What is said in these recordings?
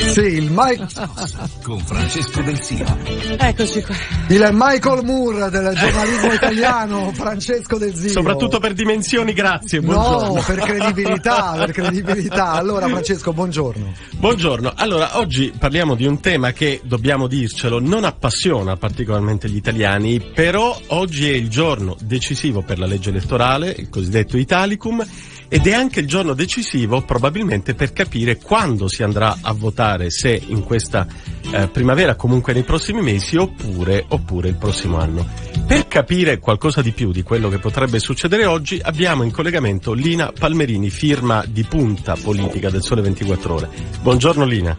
Sì, il Mike... con Francesco Del Sio. Eccoci qua. Il Michael Moore del giornalismo italiano, Francesco Del Zio. Soprattutto per dimensioni, grazie. Buongiorno. No, per credibilità, per credibilità. Allora, Francesco, buongiorno. Buongiorno. Allora, oggi parliamo di un tema che, dobbiamo dircelo, non appassiona particolarmente gli italiani, però oggi è il giorno decisivo per la legge elettorale, il cosiddetto Italicum, ed è anche il giorno decisivo probabilmente per capire quando si andrà a votare, se in questa eh, primavera, comunque nei prossimi mesi, oppure, oppure il prossimo anno. Per capire qualcosa di più di quello che potrebbe succedere oggi, abbiamo in collegamento Lina Palmerini, firma di punta politica del Sole 24 Ore. Buongiorno Lina.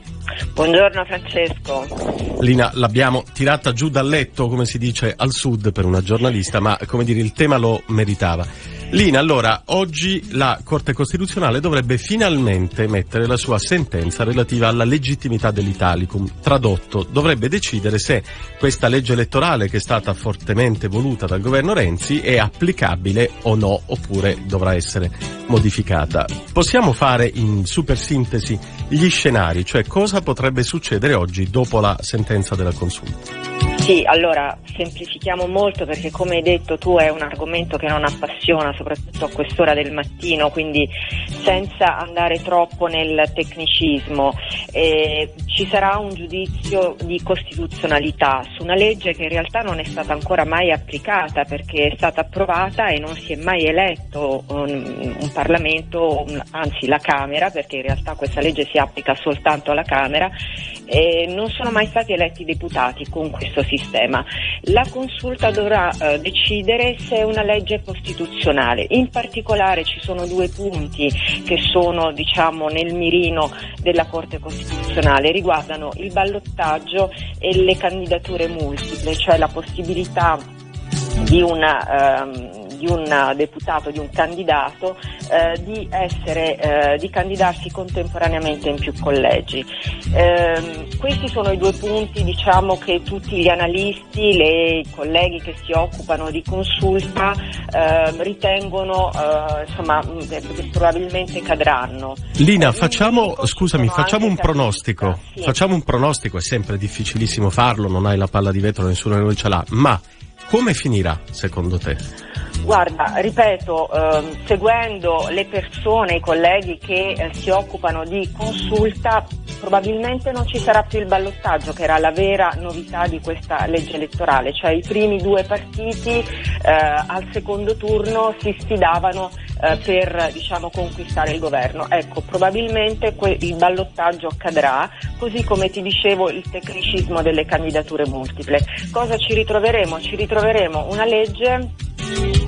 Buongiorno Francesco. Lina, l'abbiamo tirata giù dal letto, come si dice al sud per una giornalista, ma come dire, il tema lo meritava. Lina, allora, oggi la Corte Costituzionale dovrebbe finalmente mettere la sua sentenza relativa alla legittimità dell'Italicum. Tradotto, dovrebbe decidere se questa legge elettorale che è stata fortemente voluta dal governo Renzi è applicabile o no, oppure dovrà essere modificata. Possiamo fare in super sintesi gli scenari, cioè cosa potrebbe succedere oggi dopo la sentenza della consulta? Sì, allora semplifichiamo molto perché come hai detto tu è un argomento che non appassiona soprattutto a quest'ora del mattino, quindi senza andare troppo nel tecnicismo. Eh, ci sarà un giudizio di costituzionalità su una legge che in realtà non è stata ancora mai applicata perché è stata approvata e non si è mai eletto un, un Parlamento, un, anzi la Camera, perché in realtà questa legge si applica soltanto alla Camera, e non sono mai stati eletti deputati con questo sistema. La consulta dovrà eh, decidere se è una legge costituzionale. In particolare ci sono due punti che sono diciamo, nel mirino della Corte Costituzionale, riguardano il ballottaggio e le candidature multiple, cioè la possibilità di una ehm, di un deputato, di un candidato, eh, di, essere, eh, di candidarsi contemporaneamente in più collegi. Eh, questi sono i due punti diciamo, che tutti gli analisti, le, i colleghi che si occupano di consulta ehm, ritengono eh, insomma, che probabilmente cadranno. Lina, eh, facciamo, scusami, facciamo un pronostico. Sì. Facciamo un pronostico, è sempre difficilissimo farlo, non hai la palla di vetro, nessuno di noi ce l'ha, ma come finirà secondo te? Guarda, ripeto, ehm, seguendo le persone, i colleghi che eh, si occupano di consulta, probabilmente non ci sarà più il ballottaggio, che era la vera novità di questa legge elettorale, cioè i primi due partiti eh, al secondo turno si sfidavano eh, per diciamo, conquistare il governo. Ecco, probabilmente que- il ballottaggio accadrà, così come ti dicevo il tecnicismo delle candidature multiple. Cosa ci ritroveremo? Ci ritroveremo una legge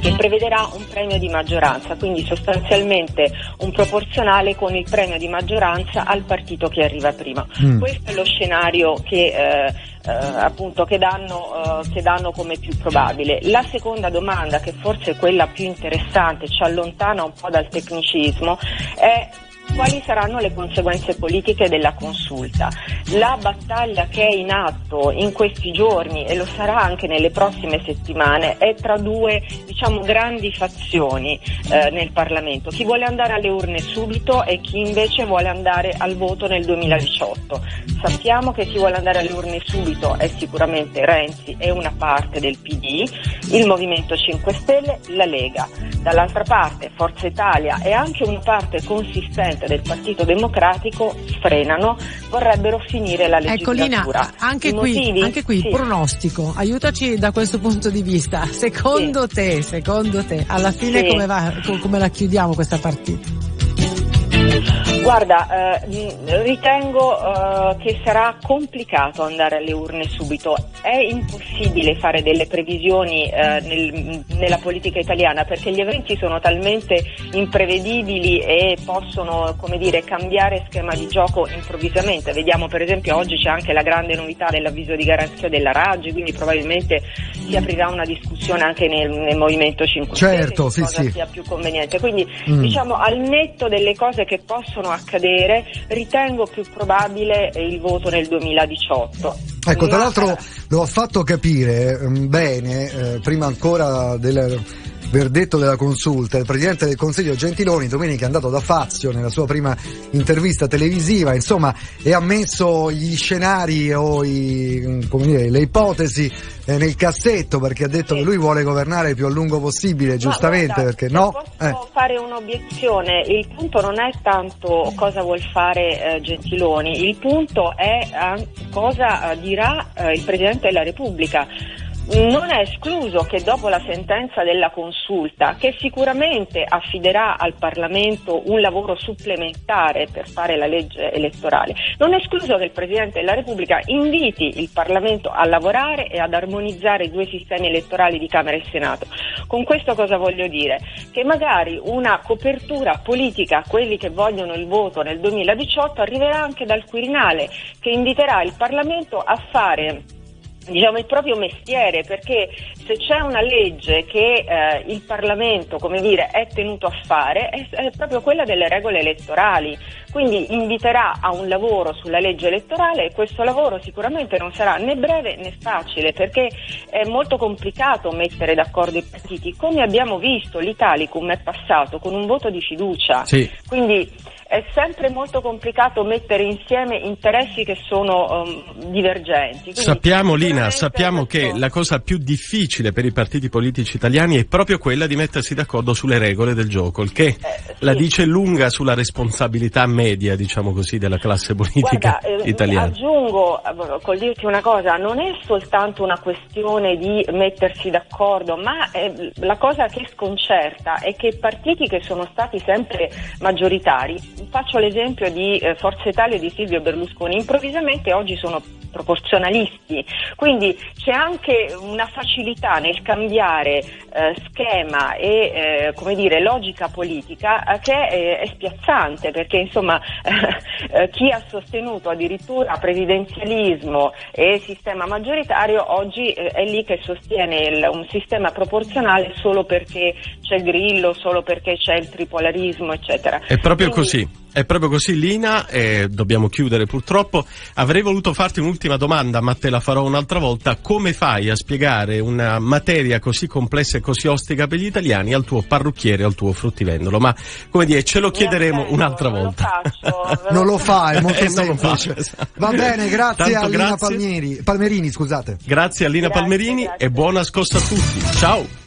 che prevederà un premio di maggioranza, quindi sostanzialmente un proporzionale con il premio di maggioranza al partito che arriva prima. Mm. Questo è lo scenario che, eh, eh, appunto, che, danno, eh, che danno come più probabile. La seconda domanda, che forse è quella più interessante, ci allontana un po' dal tecnicismo, è quali saranno le conseguenze politiche della consulta. La battaglia che è in atto in questi giorni e lo sarà anche nelle prossime settimane è tra due diciamo, grandi fazioni eh, nel Parlamento, chi vuole andare alle urne subito e chi invece vuole andare al voto nel 2018. Sappiamo che chi vuole andare alle urne subito è sicuramente Renzi e una parte del PD, il Movimento 5 Stelle, la Lega. Dall'altra parte Forza Italia e anche una parte consistente del Partito Democratico frenano, vorrebbero finire la legislatura. Ecco Lina, anche qui, anche qui sì. pronostico, aiutaci da questo punto di vista. Secondo sì. te, secondo te, alla fine sì. come, va, come la chiudiamo questa partita? Guarda, eh, ritengo eh, che sarà complicato andare alle urne subito. È impossibile fare delle previsioni eh, nel, nella politica italiana perché gli eventi sono talmente imprevedibili e possono, dire, cambiare schema di gioco improvvisamente. Vediamo per esempio oggi c'è anche la grande novità dell'avviso di garanzia della Raggi, quindi probabilmente si aprirà una discussione anche nel, nel Movimento 5 Stelle certo, sì, cosa sì. sia più conveniente. Quindi mm. diciamo al netto delle cose che possono accadere, ritengo più probabile il voto nel 2018. Ecco, tra l'altro lo ha fatto capire mm, bene, eh, prima ancora del verdetto della consulta, il Presidente del Consiglio Gentiloni domenica è andato da Fazio nella sua prima intervista televisiva, insomma, e ha messo gli scenari o i, dire, le ipotesi eh, nel cassetto perché ha detto sì. che lui vuole governare il più a lungo possibile, giustamente, guarda, perché no? Posso eh. fare un'obiezione, il punto non è tanto cosa vuol fare eh, Gentiloni, il punto è eh, cosa eh, dirà eh, il Presidente della Repubblica. Non è escluso che dopo la sentenza della consulta, che sicuramente affiderà al Parlamento un lavoro supplementare per fare la legge elettorale, non è escluso che il Presidente della Repubblica inviti il Parlamento a lavorare e ad armonizzare i due sistemi elettorali di Camera e Senato. Con questo cosa voglio dire? Che magari una copertura politica a quelli che vogliono il voto nel 2018 arriverà anche dal Quirinale, che inviterà il Parlamento a fare diciamo, il proprio mestiere, perché se c'è una legge che eh, il Parlamento come dire, è tenuto a fare è, è, proprio quella delle regole elettorali, quindi inviterà a un lavoro sulla legge elettorale e questo lavoro sicuramente non sarà né breve né facile perché è molto complicato mettere d'accordo i partiti, come abbiamo visto l'Italicum è passato con un voto di fiducia, sì. quindi è sempre molto complicato mettere insieme interessi che sono um, divergenti. Quindi, sappiamo Lina, sappiamo che la cosa più difficile per i partiti politici italiani è proprio quella di mettersi d'accordo sulle regole del gioco, il che eh, sì. la dice lunga sulla responsabilità media, diciamo così, della classe politica Guarda, eh, italiana. Aggiungo, eh, col dirti una cosa, non è soltanto una questione di mettersi d'accordo, ma eh, la cosa che sconcerta è che partiti che sono stati sempre maggioritari faccio l'esempio di eh, Forza Italia e di Silvio Berlusconi, improvvisamente oggi sono proporzionalisti, quindi c'è anche una facilità nel cambiare eh, schema e eh, dire, logica politica eh, che è, è, spiazzante perché insomma eh, chi ha sostenuto addirittura presidenzialismo e sistema maggioritario oggi eh, è lì che sostiene il, un sistema proporzionale solo perché c'è Grillo, solo perché c'è il tripolarismo eccetera. È proprio quindi, così. È proprio così Lina, e dobbiamo chiudere purtroppo. Avrei voluto farti un'ultima domanda, ma te la farò un'altra volta. Come fai a spiegare una materia così complessa e così ostica per gli italiani al tuo parrucchiere, al tuo fruttivendolo? Ma come dire, ce lo chiederemo attendo, un'altra volta. Lo non lo fa, è molto eh, semplice. Esatto. Va bene, grazie Tanto a Lina grazie. Palmieri, Palmerini, scusate. Grazie a Lina grazie, Palmerini grazie. e buona scossa a tutti. Ciao.